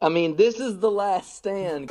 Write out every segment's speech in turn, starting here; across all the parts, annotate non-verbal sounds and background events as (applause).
I mean, this is the last stand.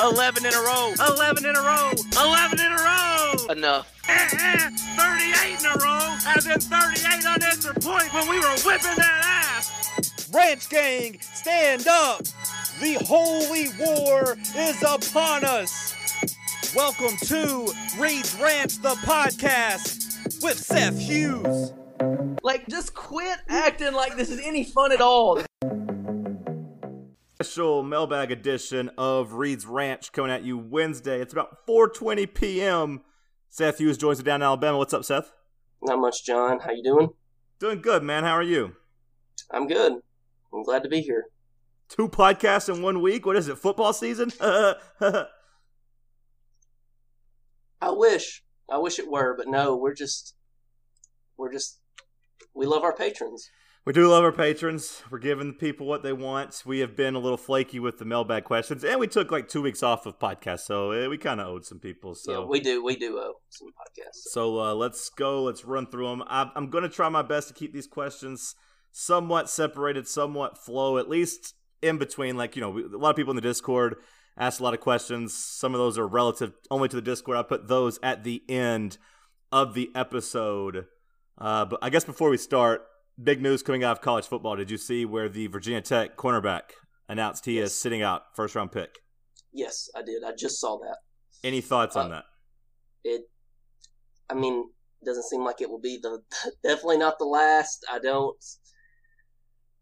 11 in a row. 11 in a row. 11 in a row. Enough. Eh, eh, 38 in a row. As in 38 unanswered point when we were whipping that ass. Ranch Gang, stand up. The holy war is upon us. Welcome to Reed's Ranch, the podcast with Seth Hughes. Like, just quit acting like this is any fun at all. Special mailbag edition of Reed's Ranch coming at you Wednesday. It's about 4:20 p.m. Seth Hughes joins us down in Alabama. What's up, Seth? Not much, John. How you doing? Doing good, man. How are you? I'm good. I'm glad to be here. Two podcasts in one week. What is it? Football season? (laughs) I wish. I wish it were, but no, we're just we're just we love our patrons. We do love our patrons. We're giving people what they want. We have been a little flaky with the mailbag questions, and we took like two weeks off of podcasts, so eh, we kind of owed some people. So Yeah, we do we do owe some podcasts. So uh, let's go. Let's run through them. I, I'm going to try my best to keep these questions somewhat separated, somewhat flow, at least in between. Like, you know, we, a lot of people in the Discord ask a lot of questions. Some of those are relative only to the Discord. I put those at the end of the episode. Uh, but I guess before we start, big news coming out of college football. Did you see where the Virginia Tech cornerback announced he is sitting out first round pick? Yes, I did. I just saw that. Any thoughts on Uh, that? It I mean, doesn't seem like it will be the (laughs) definitely not the last. I don't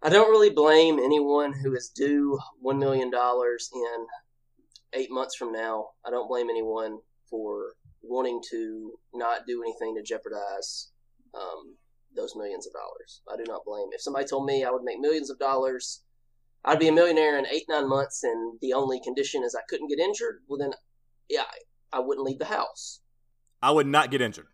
I don't really blame anyone who is due 1 million dollars in 8 months from now. I don't blame anyone for wanting to not do anything to jeopardize um, those millions of dollars. I do not blame. If somebody told me I would make millions of dollars, I'd be a millionaire in eight nine months, and the only condition is I couldn't get injured. Well, then, yeah, I, I wouldn't leave the house. I would not get injured.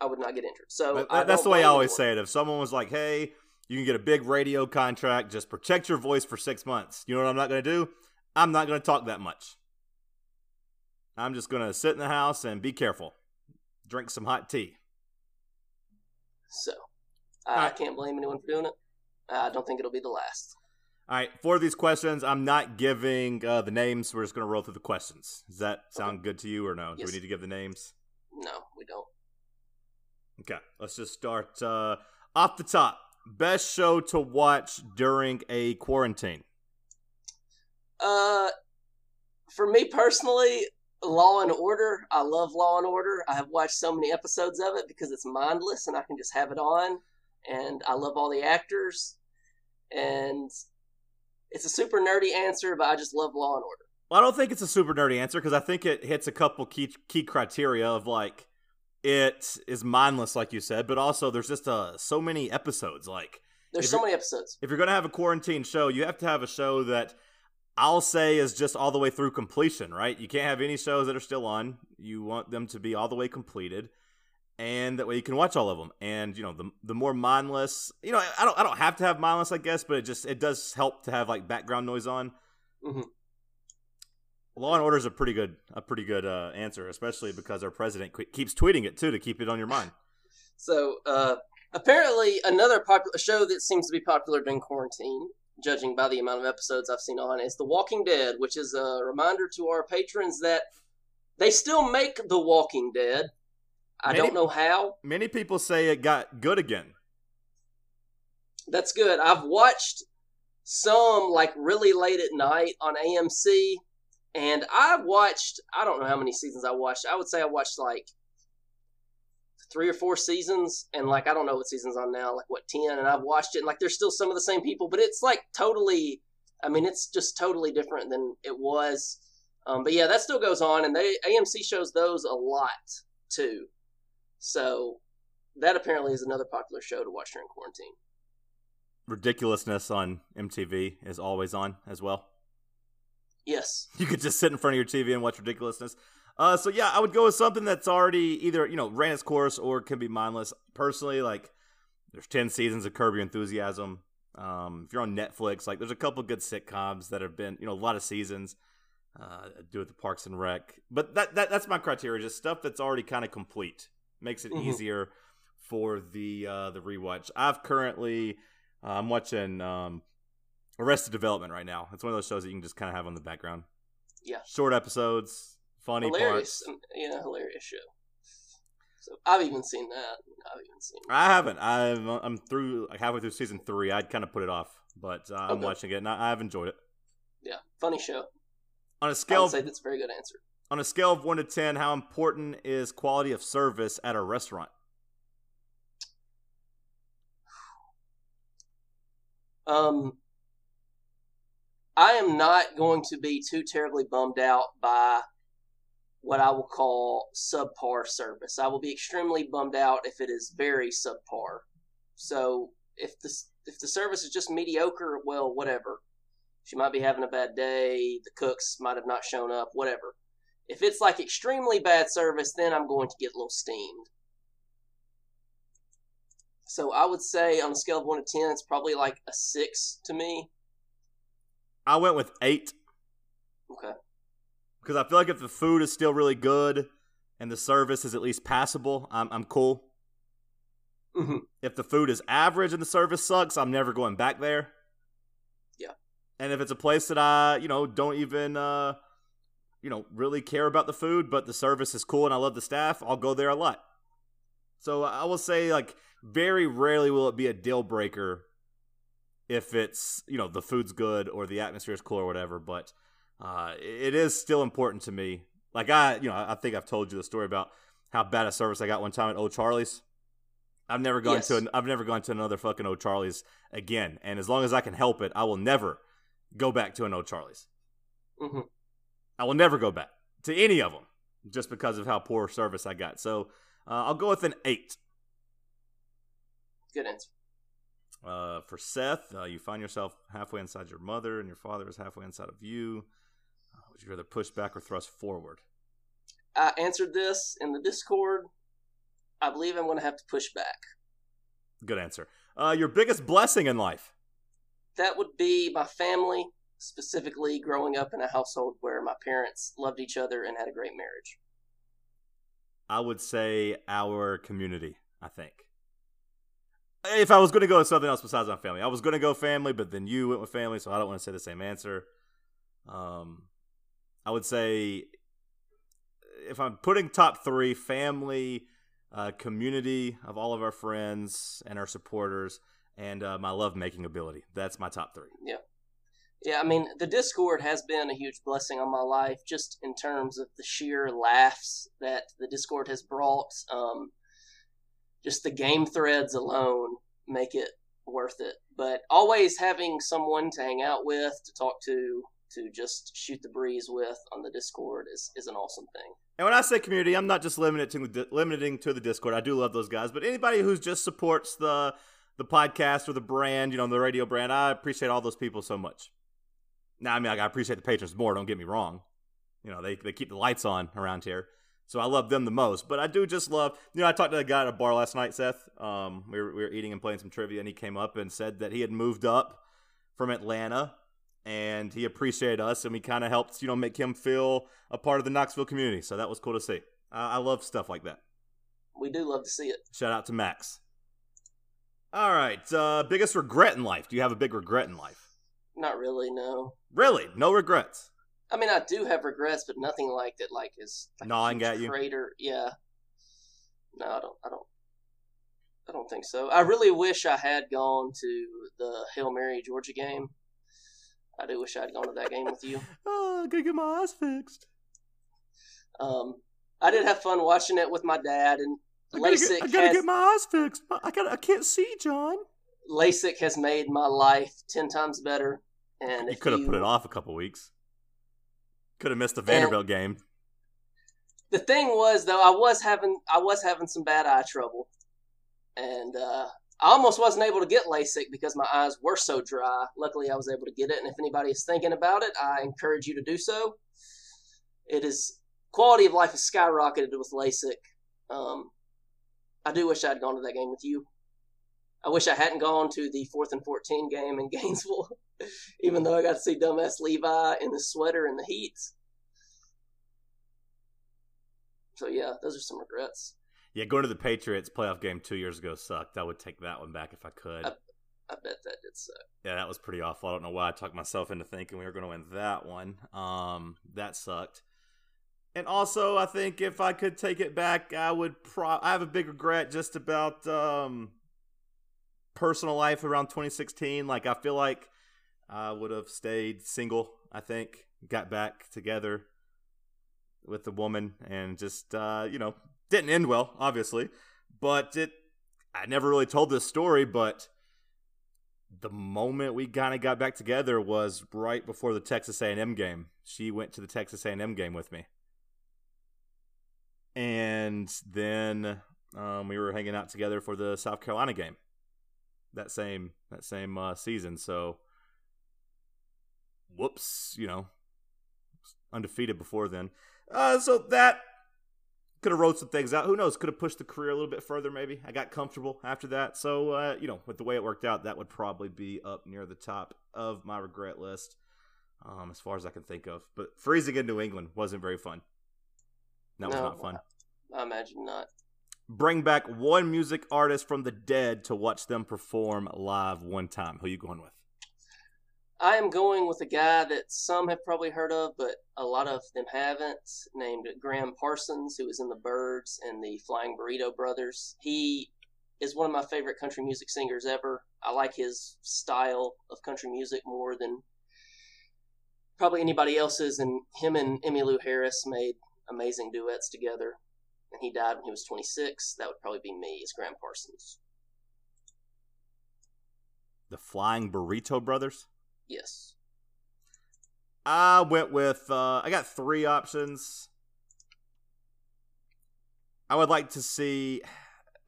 I would not get injured. So that's the way I always say it. If someone was like, "Hey, you can get a big radio contract, just protect your voice for six months," you know what I'm not going to do? I'm not going to talk that much. I'm just going to sit in the house and be careful, drink some hot tea. So I, I can't blame anyone for doing it. I don't think it'll be the last. All right, for these questions, I'm not giving uh, the names. We're just going to roll through the questions. Does that sound good to you, or no? Do we need to give the names? No, we don't. Okay, let's just start uh, off the top. Best show to watch during a quarantine. Uh, for me personally, Law and Order. I love Law and Order. I have watched so many episodes of it because it's mindless and I can just have it on. And I love all the actors. And it's a super nerdy answer, but I just love Law and Order. Well, I don't think it's a super nerdy answer because I think it hits a couple key key criteria of like it is mindless, like you said, but also there's just uh, so many episodes. Like There's so many episodes. if you're gonna have a quarantine show, you have to have a show that I'll say is just all the way through completion, right? You can't have any shows that are still on. You want them to be all the way completed, and that way you can watch all of them. And you know, the the more mindless, you know, I don't I don't have to have mindless, I guess, but it just it does help to have like background noise on. Mhm. Law and Order is a pretty good a pretty good uh, answer, especially because our president qu- keeps tweeting it too to keep it on your mind. (laughs) So, uh, apparently, another popular show that seems to be popular during quarantine, judging by the amount of episodes I've seen on, is The Walking Dead, which is a reminder to our patrons that they still make The Walking Dead. I Many- don't know how. Many people say it got good again. That's good. I've watched some like really late at night on AMC, and I've watched I don't know how many seasons I watched. I would say I watched like three or four seasons, and like I don't know what season's on now, like what ten, and I've watched it, and like there's still some of the same people, but it's like totally. I mean, it's just totally different than it was. Um, but yeah, that still goes on, and they AMC shows those a lot too. So that apparently is another popular show to watch during quarantine. ridiculousness on MTV is always on as well. Yes. (laughs) You could just sit in front of your TV and watch ridiculousness. Uh, so yeah, I would go with something that's already either you know ran its course or can be mindless. Personally, like there's ten seasons of Curb Your Enthusiasm. Um, if you're on Netflix, like there's a couple good sitcoms that have been you know a lot of seasons. Uh, do it the Parks and Rec, but that, that that's my criteria. Just stuff that's already kind of complete makes it Mhm. easier for the uh, the rewatch. I've currently uh, I'm watching um, Arrested Development right now. It's one of those shows that you can just kind of have on the background. Yeah. short episodes, funny hilarious. um, Yeah, hilarious show. So I've even seen that. I've even seen. I haven't. I'm I'm through like halfway through season three. I'd kind of put it off, but uh, I'm Okay. watching it and I, I've enjoyed it. Yeah, funny show. On a scale would say that's a very good answer. on a scale of one to ten, how important is quality of service at a restaurant? Um, I am not going to be too terribly bummed out by what I will call subpar service. I will be extremely bummed out if it is very subpar. So if the if the service is just mediocre, well, whatever. She might be having a bad day. The cooks might have not shown up. Whatever. If it's like extremely bad service, then I'm going to get a little steamed. So I would say on a scale of one to ten, it's probably like a six to me. I went with eight Okay. Because I feel like if the food is still really good and the service is at least passable, I'm I'm cool. Mhm. If the food is average and the service sucks, I'm never going back there. Yeah. And if it's a place that I, you know, don't even, uh, you know, really care about the food, but the service is cool and I love the staff, I'll go there a lot. So I will say, like, very rarely will it be a deal breaker if it's, you know, the food's good or the atmosphere is cool or whatever. But uh, it is still important to me. Like I, you know, I think I've told you the story about how bad a service I got one time at O'Charlie's. I've never gone Yes. to an, I've never gone to another fucking O'Charlie's again. And as long as I can help it, I will never go back to an O'Charlie's. hmm I will never go back to any of them just because of how poor service I got. So uh, I'll go with an eight. Good answer. Uh, for Seth, uh, you find yourself halfway inside your mother, and your father is halfway inside of you. Would you rather push back or thrust forward? I answered this in the Discord. I believe I'm going to have to push back. Good answer. Uh, your biggest blessing in life. That would be my family, specifically growing up in a household where my parents loved each other and had a great marriage. I would say our community. I think. If I was going to go with something else besides my family, I was going to go family, but then you went with family, so I don't want to say the same answer. Um, I would say if I'm putting top three, family, uh, community of all of our friends and our supporters, and uh, my love making ability. That's my top three. Yeah, Yeah, I mean, the Discord has been a huge blessing on my life, just in terms of the sheer laughs that the Discord has brought. Um, just the game threads alone make it worth it. But always having someone to hang out with, to talk to, to just shoot the breeze with on the Discord is, is an awesome thing. And when I say community, I'm not just limited to the, limiting to the Discord. I do love those guys, but anybody who just supports the the podcast or the brand, you know, the radio brand, I appreciate all those people so much. Now, I mean, I appreciate the patrons more. Don't get me wrong. You know, they they keep the lights on around here, so I love them the most. But I do just love. You know, I talked to a guy at a bar last night, Seth. Um, we were we were eating and playing some trivia, and he came up and said that he had moved up from Atlanta and he appreciated us and we kind of helped you know make him feel a part of the knoxville community so that was cool to see i, I love stuff like that We do love to see it. shout out to max all right uh, biggest regret in life do you have a big regret in life Not really, no. really no regrets I mean, I do have regrets, but nothing like that. Like is like Gnawing at you? Crater, yeah. No, I don't. I don't. I don't think so. I really wish I had gone to the Hail Mary Georgia game. I do wish I had gone to that game with you. (laughs) oh i gotta get my eyes fixed. Um, I did have fun watching it with my dad, and i gotta, LASIK get, I gotta has get my eyes fixed. I gotta i can't see john. LASIK has made my life ten times better. And you could have put it off a couple weeks. Could have missed the vanderbilt game. The thing was though i was having i was having some bad eye trouble. And uh I almost wasn't able to get LASIK because my eyes were so dry. Luckily, I was able to get it, and if anybody is thinking about it, I encourage you to do so. It is quality of life has skyrocketed with LASIK. Um, I do wish I had gone to that game with you. I wish I hadn't gone to the fourth and fourteen game in (laughs) Gainesville, even though I got to see dumbass Levi in the sweater in the heat. So yeah, those are some regrets. Yeah, going to the Patriots playoff game two years ago sucked. I would take that one back if I could. I- I bet that did suck. Yeah, that was pretty awful. I don't know why I talked myself into thinking we were going to win that one. Um, that sucked. And also, I think if I could take it back, I would. Pro- I have a big regret just about um, personal life around 2016. Like, I feel like I would have stayed single. I think got back together with the woman and just uh, you know didn't end well, obviously. But it. I never really told this story, but the moment we kind of got back together was right before the Texas A&M game. She went to the Texas A&M game with me, and then um, we were hanging out together for the South Carolina game that same that same uh, season. So, whoops, you know, undefeated before then. Uh, so that could have wrote some things out. Who knows? Could have pushed the career a little bit further. Maybe I got comfortable after that. So uh, you know, with the way it worked out, that would probably be up near the top of my regret list, um, as far as I can think of. But freezing in New England wasn't very fun. That was No. not fun. I imagine not. Bring back one music artist from the dead to watch them perform live one time. Who you going with? I am going with a guy that some have probably heard of, but a lot of them haven't, named Gram Parsons, who was in the Byrds and the Flying Burrito Brothers. He is one of my favorite country music singers ever. I like his style of country music more than probably anybody else's, and him and Emmylou Harris made amazing duets together. And he died when he was 26. That would probably be me, as Gram Parsons. The Flying Burrito Brothers. Yes. I went with. Uh, I got three options. I would like to see. (sighs)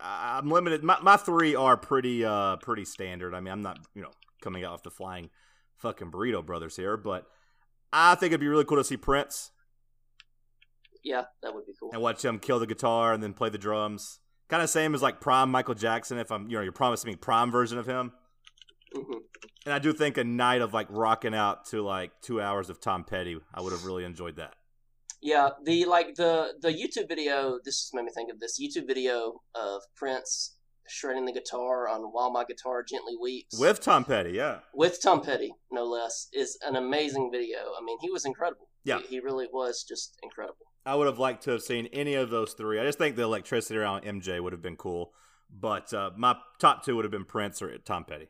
I'm limited. My, my three are pretty uh pretty standard. I mean, I'm not you know coming off the flying fucking burrito brothers here, but I think it'd be really cool to see Prince Yeah, that would be cool. and watch him kill the guitar and then play the drums. Kind of same as like prime Michael Jackson. If I'm you know you're promising me prime version of him. hmm And I do think a night of like rocking out to like two hours of Tom Petty, I would have really enjoyed that. Yeah, the like the the YouTube video. This just made me think of this YouTube video of Prince shredding the guitar on "While My Guitar Gently Weeps" With Tom Petty, yeah. with Tom Petty, no less, is an amazing video. I mean, he was incredible. Yeah. he, he really was just incredible. I would have liked to have seen any of those three. I just think the electricity around MJ would have been cool. But uh, my top two would have been Prince or Tom Petty.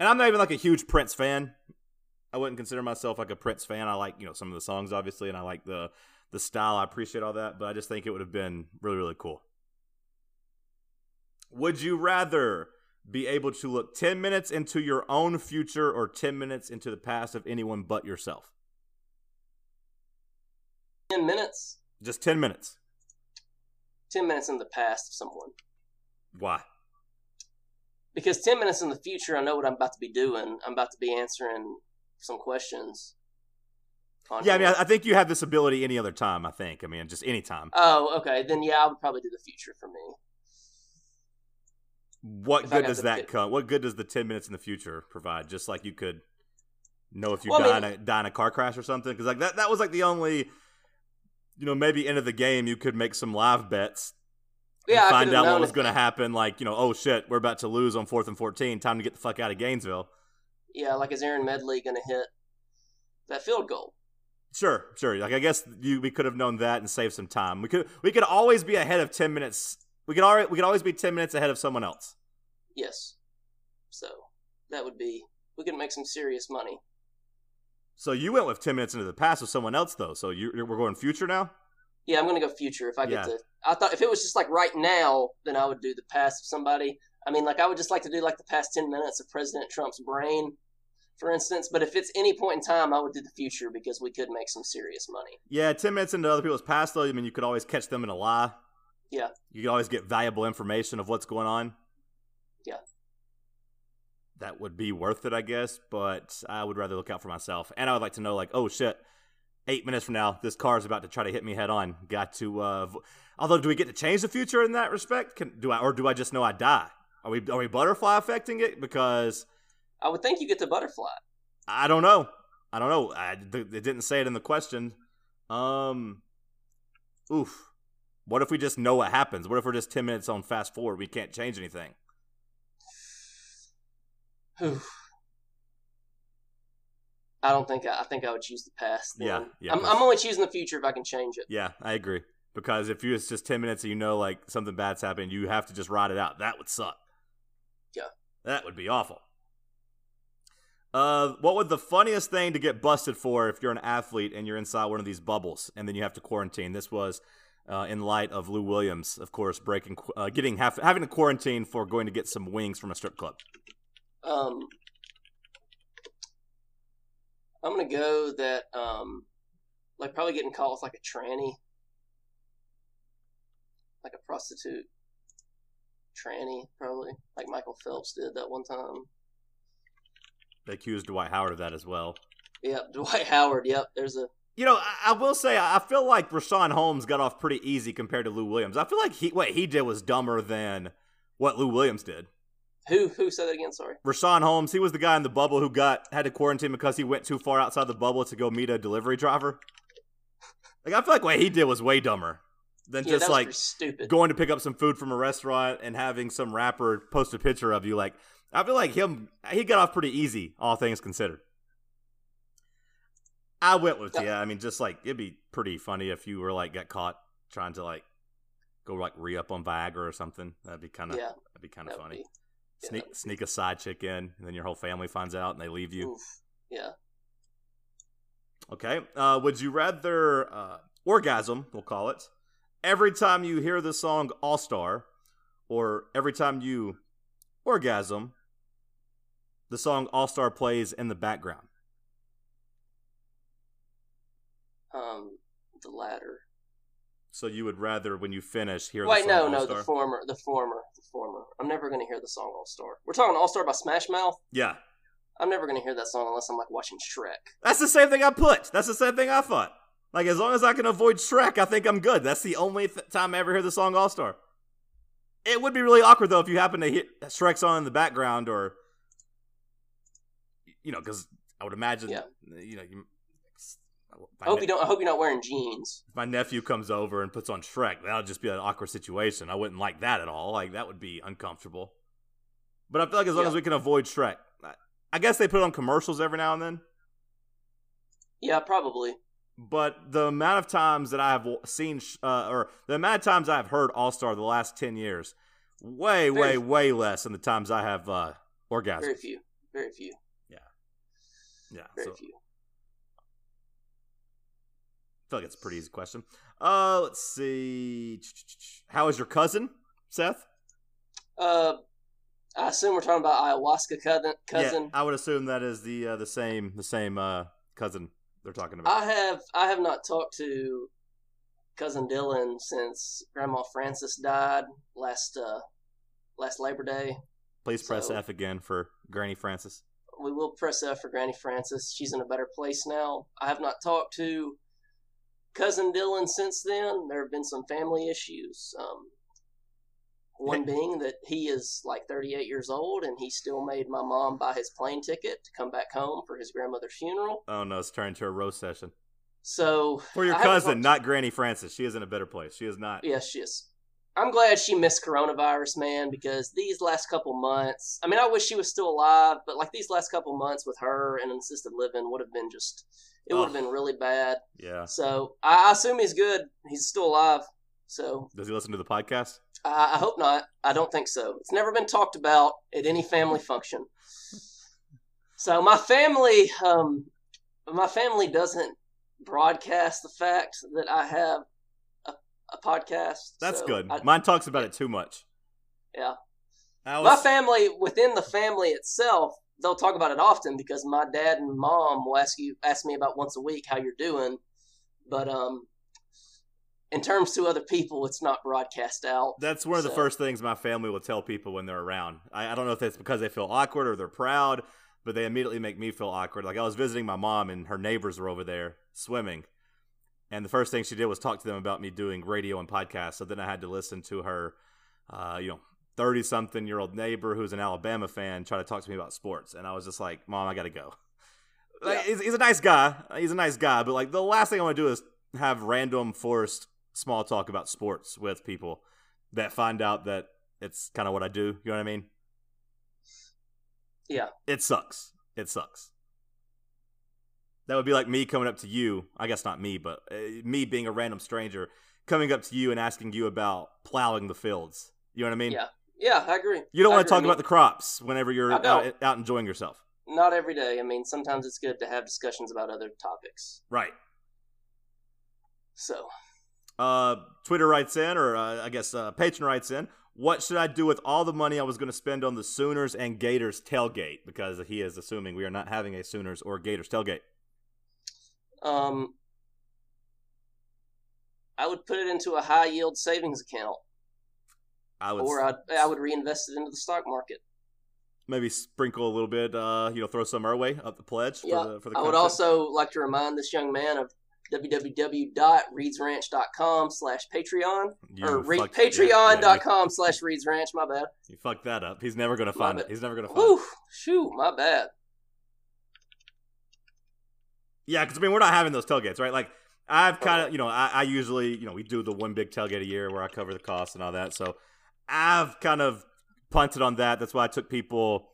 And I'm not even like a huge Prince fan. I wouldn't consider myself like a Prince fan. I like, you know, some of the songs obviously and I like the the style. I appreciate all that, but I just think it would have been really, really cool. Would you rather be able to look 10 minutes into your own future or 10 minutes into the past of anyone but yourself? Ten minutes, Just 10 minutes. ten minutes in the past of someone. Why? Because ten minutes in the future, I know what I'm about to be doing. I'm about to be answering some questions. on Yeah, I mean. I I think you have this ability any other time. I think. I mean, just any time. oh, okay. Then yeah, I would probably do the future for me. What if good does that fit- come? What good does the ten minutes in the future provide? Just like you could know if you Well, I die, mean- in a, die in a car crash or something. Because like that, that was like the only, you know, maybe end of the game you could make some live bets. Yeah, find out what was going to happen. Like you know, oh shit, we're about to lose on fourth and fourteen. Time to get the fuck out of Gainesville. Yeah, like is Aaron Medley going to hit that field goal? Sure, sure. Like I guess you we could have known that and saved some time. We could we could always be ahead of ten minutes. We could already we could always be ten minutes ahead of someone else. Yes. So that would be we could make some serious money. So you went with ten minutes into the past with someone else though. So you we're going future now. Yeah, I'm to go future if I get Yeah. to. I thought if it was just like right now, then I would do the past of somebody. I mean, like I would just like to do like the past ten minutes of President Trump's brain, for instance. But if it's any point in time, I would do the future because we could make some serious money. Yeah, ten minutes into other people's past though. I mean, you could always catch them in a lie. Yeah. You could always get valuable information of what's going on. Yeah. That would be worth it, I guess. But I would rather look out for myself, and I would like to know, like, oh shit, eight minutes from now, this car is about to try to hit me head on. Got to. Uh, vo- although, do we get to change the future in that respect? Can do I, or do I just know I die? Are we are we butterfly affecting it? Because I would think you get to butterfly. I don't know. I don't know. I, th- it didn't say it in the question. Um, oof. What if we just know what happens? What if we're just ten minutes on fast forward? We can't change anything. (sighs) Whew. I don't think I, I think I would choose the past. Then. Yeah, yeah, I'm, I'm only choosing the future if I can change it. Yeah, I agree. Because if you it's just ten minutes and you know like something bad's happening, you have to just ride it out. That would suck. Yeah. That would be awful. Uh, what would the funniest thing to get busted for if you're an athlete and you're inside one of these bubbles and then you have to quarantine? This was uh, in light of Lou Williams, of course, breaking, uh, getting half, having to quarantine for going to get some wings from a strip club. Um, I'm gonna go that um, like probably getting caught with like a tranny, like a prostitute tranny, probably like Michael Phelps did that one time. They accused Dwight Howard of that as well. Yep, (laughs) Dwight Howard. Yep, there's a You know, I, will say I I feel like Richaun Holmes got off pretty easy compared to Lou Williams. I feel like he what he did was dumber than what Lou Williams did. Who who said that again? Sorry. Richaun Holmes, he was the guy in the bubble who got had to quarantine because he went too far outside the bubble to go meet a delivery driver. (laughs) Like I feel like what he did was way dumber than Yeah, just like stupid. going to pick up some food from a restaurant and having some rapper post a picture of you. Like I feel like him, he got off pretty easy, all things considered. I went with yeah. I mean, just like it'd be pretty funny if you were like got caught trying to like go like re up on Viagra or something. That'd be kind of Yeah, that'd be kind of funny. be- Sneak would sneak a side chick in, and then your whole family finds out and they leave you. Oof. Yeah. Okay. Uh, would you rather uh, orgasm, we'll call it, every time you hear the song All Star, or every time you orgasm, the song All Star plays in the background? Um, the latter. So you would rather, when you finish, hear Wait, the no, song no, All-Star? the former, the former, the former. I'm never gonna hear the song All Star. We're talking All Star by Smash Mouth. Yeah. I'm never gonna hear that song unless I'm like watching Shrek. That's the same thing I put. That's the same thing I thought. Like, as long as I can avoid Shrek, I think I'm good. That's the only th- time I ever hear the song All Star. It would be really awkward, though, if you happen to hear Shrek's on in the background or, you know, because I would imagine, Yeah. you know, you, I hope you don't. I hope you're not wearing jeans. if my nephew comes over and puts on Shrek, that'll just be an awkward situation. I wouldn't like that at all. Like, that would be uncomfortable. But I feel like as long Yeah. as we can avoid Shrek, I, I guess they put on commercials every now and then. Yeah, probably. But the amount of times that I have seen, uh, or the amount of times I've heard All Star the last 10 years, way, way, Very- way less than the times I have uh, orgasms. Very few. Very few. yeah, Yeah. Very so few. Feel like it's a pretty easy question. Uh, let's see. How is your cousin, Seth? Uh, I assume we're talking about ayahuasca cousin. Cousin. Yeah, I would assume that is the uh, the same the same uh, cousin they're talking about. I have I have not talked to cousin Dylan since Grandma Frances died last uh last Labor Day. Please press so- F again for Granny Francis. We will press F for Granny Frances. She's in a better place now. I have not talked to cousin Dylan since then. There have been some family issues. Um, one being that he is like 38 years old and he still made my mom buy his plane ticket to come back home for his grandmother's funeral. Oh no, it's turned to a roast session So for your I cousin, not Granny Francis. She is in a better place. She is not. Yes, she is. I'm glad she missed coronavirus, man, because these last couple months, I mean, I wish she was still alive, but like these last couple months with her and assisted living would have been just, it would have been really bad. Yeah. So I, I assume he's good. He's still alive. So Does he listen to the podcast? I, I hope not. I don't think so. It's never been talked about at any family function. So my family, um, my family doesn't broadcast the fact that I have a, a podcast. That's so good. I- Mine talks about it too much. Yeah. I my family within the family itself they'll talk about it often because my dad and mom will ask you ask me about once a week how you're doing but um in terms to other people, it's not broadcast out. That's one of the first things my family will tell people when they're around. I, I don't know if it's because they feel awkward or they're proud, but they immediately make me feel awkward. Like I was visiting my mom and her neighbors were over there swimming. And the first thing she did was talk to them about me doing radio and podcasts. So then I had to listen to her, uh, you know, 30 something year old neighbor who's an Alabama fan try to talk to me about sports. And I was just like, Mom, I got to go. (laughs) Like, Yeah. he's, he's a nice guy. He's a nice guy. But like the last thing I want to do is have random forced small talk about sports with people that find out that it's kind of what I do. You know what I mean? Yeah. It sucks. It sucks. That would be like me coming up to you. I guess not me, but uh, me being a random stranger coming up to you and asking you about plowing the fields. You know what I mean? Yeah. Yeah, I agree. You don't I want to talk about the crops whenever you're out, out enjoying yourself. Not every day. I mean, sometimes it's good to have discussions about other topics. Right. So, Uh, Twitter writes in, or uh, I guess uh, patron writes in. What should I do with all the money I was going to spend on the Sooners and Gators tailgate? Because he is assuming we are not having a Sooners or Gators tailgate. um, I would put it into a high yield savings account, I would or I'd, I would reinvest it into the stock market. maybe sprinkle a little bit. Uh, you know, throw some our way up the pledge. Yeah, for the, for the I would also like to remind this young man of www.reedsranch.com slash Patreon You or re- fucked- yeah, patreon.com slash Reeds Ranch. My bad. you, fucked that up. He's never going to find it. He's never going to find Whew, it. shoot, my bad. Yeah, because I mean, we're not having those tailgates, right? Like, I've kind of, you know, I, I usually, you know, we do the one big tailgate a year where I cover the costs and all that. So I've kind of punted on that. That's why I took people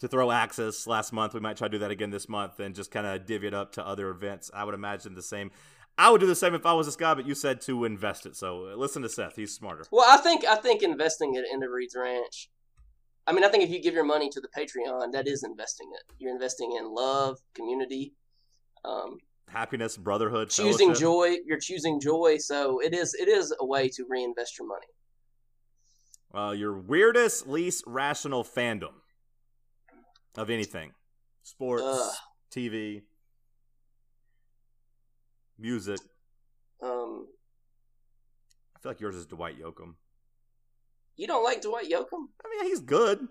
to throw Axis last month. We might try to do that again this month and just kind of divvy it up to other events. I would imagine the same. I would do the same if I was this guy, but you said to invest it. So listen to Seth. He's smarter. Well, I think I think investing it into Reed's Ranch. I mean, I think if you give your money to the Patreon, that is investing it. You're investing in love, community, um, Happiness, brotherhood, choosing fellowship. joy. You're choosing joy, so it is it is a way to reinvest your money. Uh, your weirdest, least rational fandom of anything sports, Ugh. TV, music. Um, I feel like yours is Dwight Yoakam. you don't like Dwight Yoakam? I mean, he's good.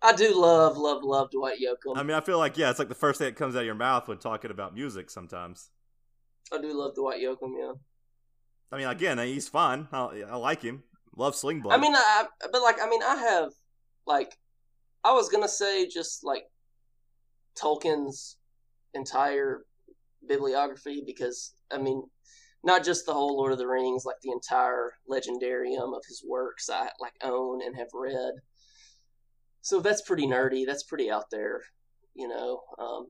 I do love, love, love Dwight Yoakam. I mean, I feel like, yeah, it's like the first thing that comes out of your mouth when talking about music sometimes. I do love Dwight Yoakam. Yeah. I mean, again, he's fun. I, I like him. Love Sling Blade. I mean, I but like I mean, I have like I was gonna say just like Tolkien's entire bibliography because I mean, not just the whole Lord of the Rings, like the entire legendarium of his works I like own and have read. So that's pretty nerdy. That's pretty out there, you know. Um,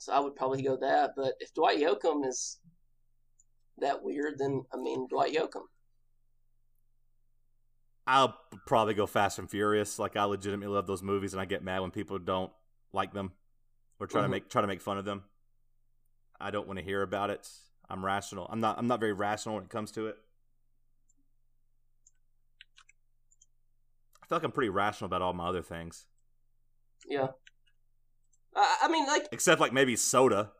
so I would probably go that. But if Dwight Yoakam is that weird, then I mean Dwight Yoakam. I'll probably go Fast and Furious. Like, I legitimately love those movies, and I get mad when people don't like them or try Mhm. to make try to make fun of them. I don't want to hear about it. I'm rational. I'm not. I'm not very rational when it comes to it. I feel like I'm pretty rational about all my other things, Yeah. I, I mean, like, except like maybe soda.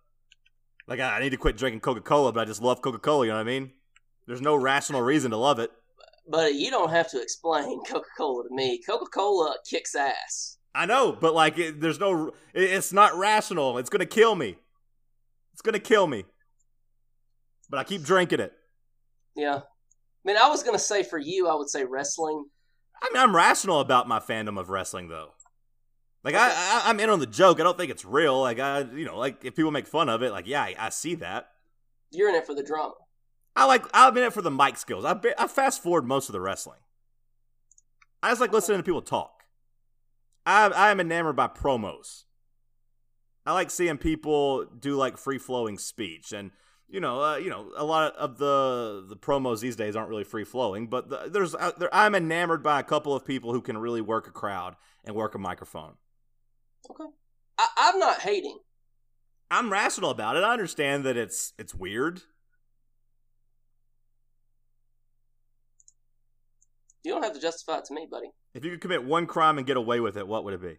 Like I I need to quit drinking Coca Cola, but I just love Coca Cola. You know what I mean? There's no rational reason to love it. But you don't have to explain (laughs) Coca Cola to me. Coca Cola kicks ass. I know, but like, it, there's no. It, it's not rational. It's gonna kill me. It's gonna kill me. But I keep drinking it. Yeah. I mean, I was gonna say for you, I would say wrestling. I mean, I'm rational about my fandom of wrestling, though. Like, I, I I'm in on the joke. I don't think it's real. Like, I, you know, like if people make fun of it, like, yeah, I, I see that. You're in it for the drama. I like. I'm in it for the mic skills. I be- I fast forward most of the wrestling. I just like listening to people talk. I I am enamored by promos. I like seeing people do like free flowing speech, and you know, uh, you know, a lot of the the promos these days aren't really free flowing. But the, there's uh, there, I'm enamored by a couple of people who can really work a crowd and work a microphone. Okay. I, I'm not hating. I'm rational about it. I understand that it's it's weird. You don't have to justify it to me, buddy. If you could commit one crime and get away with it, what would it be?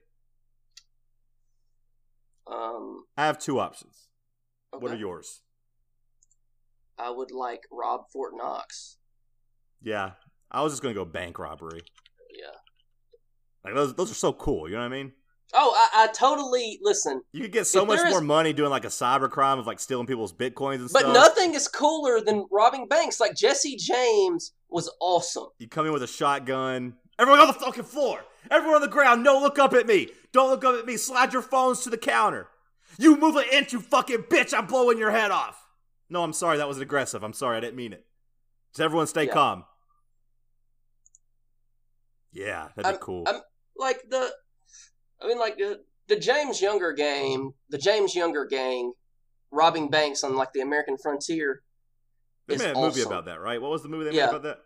Um, I have two options. okay. What are yours? I would like rob Fort Knox. Yeah, I was just gonna go bank robbery. Yeah. Like those, those are so cool. You know what I mean? Oh, I, I totally listen. You could get so much there is- more money doing like a cyber crime of like stealing people's bitcoins and But stuff. But nothing is cooler than robbing banks. Like Jesse James was awesome. You come in with a shotgun. Everyone on the fucking floor. Everyone on the ground. No, look up at me. Don't look up at me. Slide your phones to the counter. You move an inch, you fucking bitch. I'm blowing your head off. No, I'm sorry. That was aggressive. I'm sorry. I didn't mean it. Does everyone stay Yeah. calm. Yeah, that'd be I'm- cool. I'm- Like the, I mean, like the the James Younger game, the James Younger gang, robbing banks on like the American frontier. they is made a movie about that, right? What was the movie they Yeah. made about that?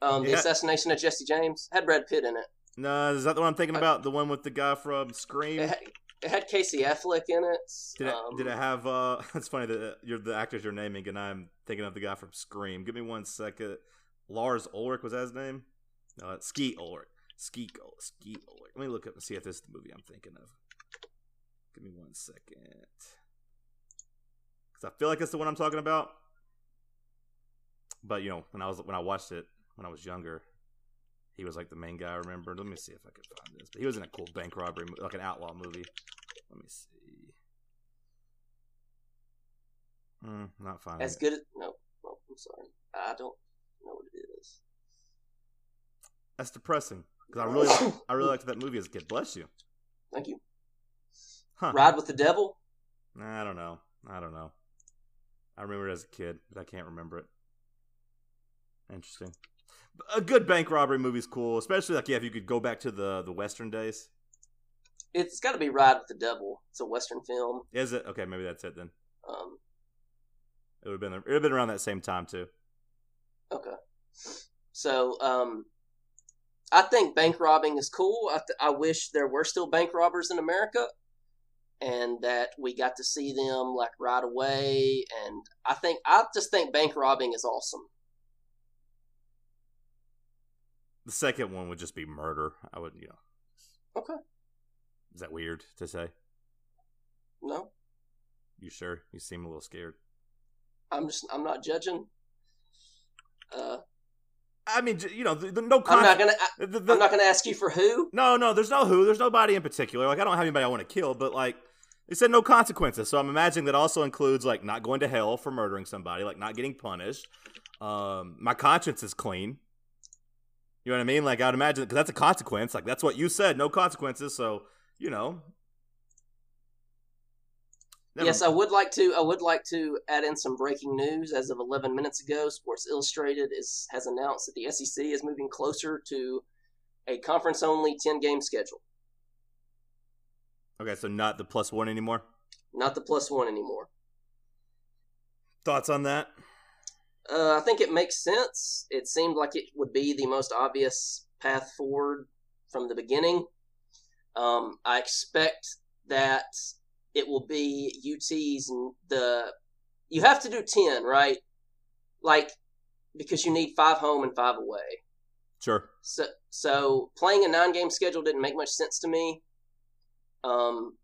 Um, the assassination of Jesse James had Brad Pitt in it. No, is that the one I'm thinking I- about? The one with the guy from Scream? It had, it had Casey Affleck in it. Did it, um, did it have? uh (laughs) It's funny that uh, you're the actors you're naming, and I'm thinking of the guy from Scream. Give me one second. Lars Ulrich was that his name? No, Skeet Ulrich. Skeet Ulrich. Let me look up and see if this is the movie I'm thinking of. Give me one second, because I feel like it's the one I'm talking about. But you know, when I was when I watched it when I was younger, he was like the main guy. I remember. Let me see if I can find this. But he was in a cool bank robbery, like an outlaw movie. Let me see. Mm, not finding as good as no, no, I'm sorry, I don't know what it is. That's depressing because I really, (coughs) I really liked that movie as a kid. Bless you. Thank you. Huh? Ride with the Devil. I don't know. I don't know. I remember it as a kid, but I can't remember it. Interesting. A good bank robbery movie is cool, especially like yeah, if you could go back to the the western days. It's got to be Ride with the Devil. It's a western film. Is it okay? Maybe that's it then. Um, It would have been it would have been around that same time too. okay. So, um, I think bank robbing is cool. I, th- I wish there were still bank robbers in America, and that we got to see them like right away. And I think I just think bank robbing is awesome. The second one would just be murder. I wouldn't, you know. Okay. Is that weird to say? No, You sure? You seem a little scared. I'm just I'm not judging. Uh, I mean, you know, the, the no. I'm not gonna. I, the- the- I'm not gonna ask you for who. No, no, there's no who. There's nobody in particular. Like, I don't have anybody I want to kill, but like, they said no consequences. So I'm imagining that also includes like not going to hell for murdering somebody, like not getting punished. Um, my conscience is clean. You know what I mean? Like, I'd imagine because that's a consequence. Like, that's what you said, no consequences. So you know. Never- Yes, I would like to. I would like to add in some breaking news. As of 11 minutes ago, Sports Illustrated is has announced that the SEC is moving closer to a conference-only 10-game schedule, Okay, so not the plus one anymore. not the plus one anymore. Thoughts on that? Uh, I think it makes sense. It seemed like it would be the most obvious path forward from the beginning. Um, I expect that it will be UT's and the. You have to do ten, right? Like because you need five home and five away. Sure. So, so playing a nine game schedule didn't make much sense to me. Um,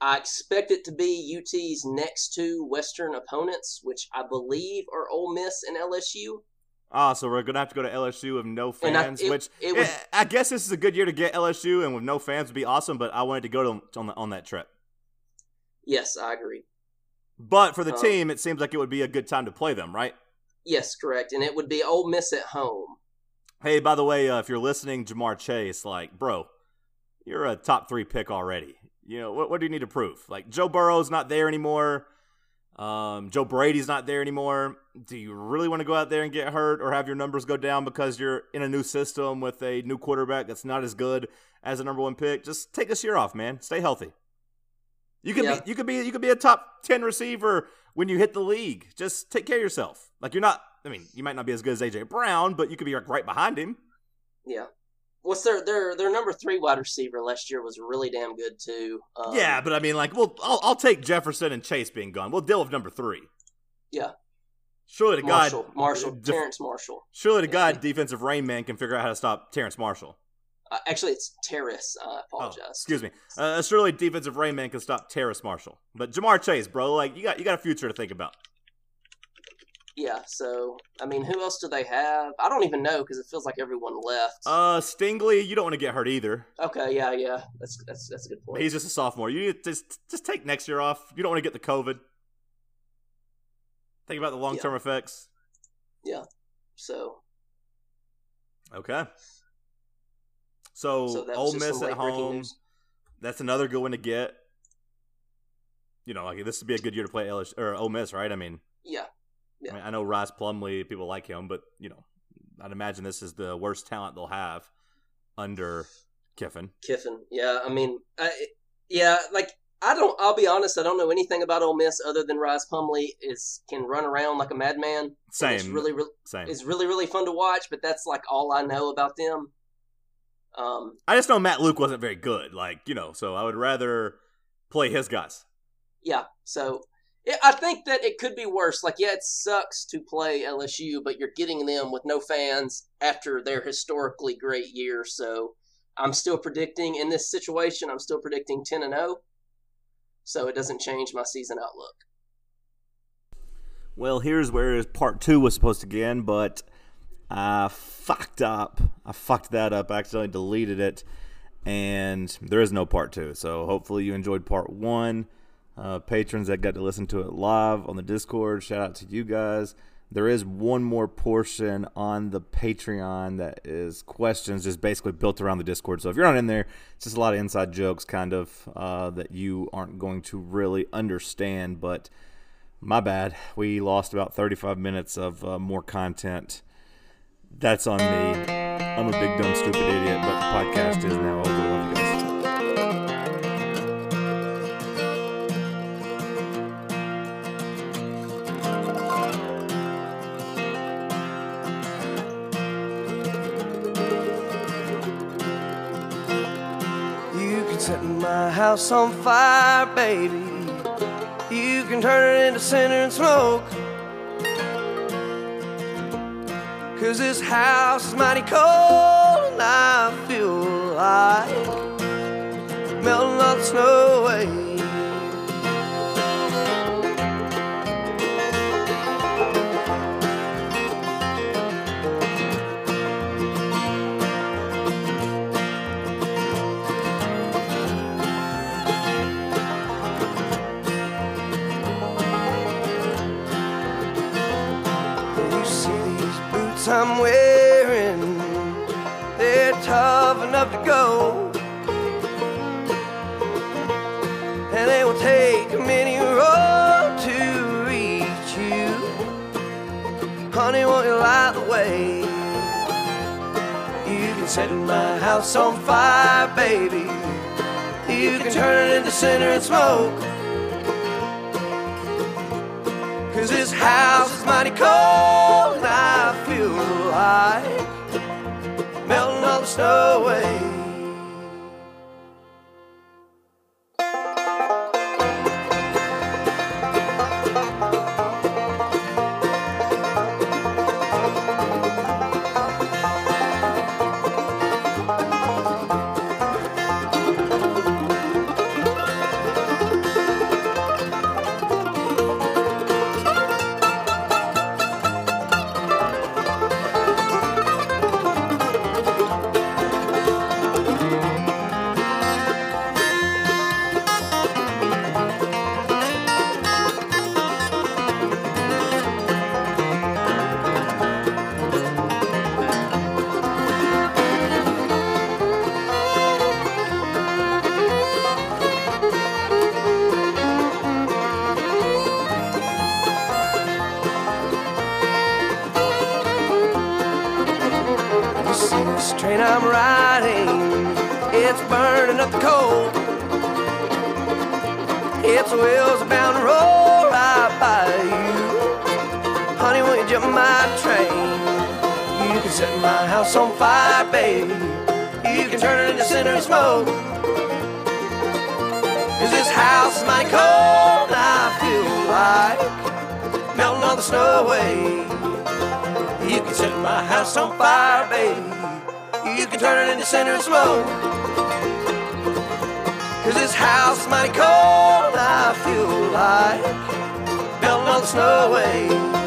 I expect it to be UT's next two Western opponents, which I believe are Ole Miss and LSU. Ah, so we're gonna have to go to LSU with no And I- fans, it- which it was- eh, I guess this is a good year to get LSU, and with no fans would be awesome. But I wanted to go to on the, on that trip. Yes, I agree. But for the Um, team, it seems like it would be a good time to play them, right? Yes, correct. And it would be Ole Miss at home. Hey, by the way, uh, if you're listening, Ja'Marr Chase, like, bro, you're a top three pick already. You know what? What do you need to prove? Like Joe Burrow's not there anymore. Um, Joe Brady's not there anymore. Do you really want to go out there and get hurt or have your numbers go down because you're in a new system with a new quarterback that's not as good as a number one pick? Just take this year off, man. Stay healthy. You could Yeah. be you could be you could be a top ten receiver when you hit the league. Just take care of yourself. Like you're not. I mean, you might not be as good as AJ Brown, but you could be like right behind him. Yeah. What's their their their number three wide receiver last year was really damn good too. Um, yeah, but I mean, like, well, I'll, I'll take Jefferson and Chase being gone. We'll deal with number three. Yeah. Surely to Marshall, God, Marshall, def- Terrence Marshall. surely to Yeah. God, defensive rain man can figure out how to stop Terrence Marshall. Uh, actually, it's Terrace. I Oh, apologize. excuse me. Uh, surely defensive rain man can stop Terrace Marshall. But Ja'Marr Chase, bro, like you got you got a future to think about. Yeah, so I mean, who else do they have? I don't even know because it feels like everyone left. Uh, Stingley, you don't want to get hurt either. okay, yeah, yeah, that's that's that's a good point. He's just a sophomore. You need to just just take next year off. You don't want to get the COVID. Think about the long term effects. Yeah. So Okay. So, so Ole Miss at home. That's another good one to get. You know, like this would be a good year to play LSU or Ole Miss, right? I mean, Yeah, I, mean, I know Rhys Plumlee, people like him, but you know, I'd imagine this is the worst talent they'll have under Kiffin. Kiffin. Yeah, I mean, I, yeah, like I don't. I'll be honest. I don't know anything about Ole Miss other than Rhys Plumlee is can run around like a madman. Same, It's really, really, same. it's really, really fun to watch. But that's like all I know about them. Um, I just know Matt Luke wasn't very good, like you know, so I would rather play his guys. yeah. So I think that it could be worse. Like, yeah, it sucks to play LSU, but you're getting them with no fans after their historically great year. So I'm still predicting in this situation. I'm still predicting ten and zero. So it doesn't change my season outlook. Well, here's where part two was supposed to begin, but I fucked up. I fucked that up. I accidentally deleted it, and there is no part two. So hopefully you enjoyed part one. Uh, patrons that got to listen to it live on the Discord, shout out to you guys. There is one more portion on the Patreon that is questions, just basically built around the Discord. So if you're not in there, it's just a lot of inside jokes, kind of, uh, that you aren't going to really understand. But my bad. We lost about 35 minutes of uh, more content. That's on me. I'm a big, dumb, stupid idiot, but the podcast is now over. You can set my house on fire, baby. You can turn it into cinder and smoke. Cause this house is mighty cold, and I feel like melting all the snow away. House on fire, baby. You can turn it into cinder and smoke. Cause this house is mighty cold and I feel like melting all the snow away. This train I'm riding, it's burning up the coal. Its wheels are bound to roll right by you. Honey, won't you jump my train? You can set my house on fire, baby. You can turn it into cinder and smoke. Cause this house is mighty cold, I feel like melting all the snow away. You can set my house on fire, baby. Can turn it into cinder and smoke. Cause this house is mighty cold, I feel like melting all the snow away.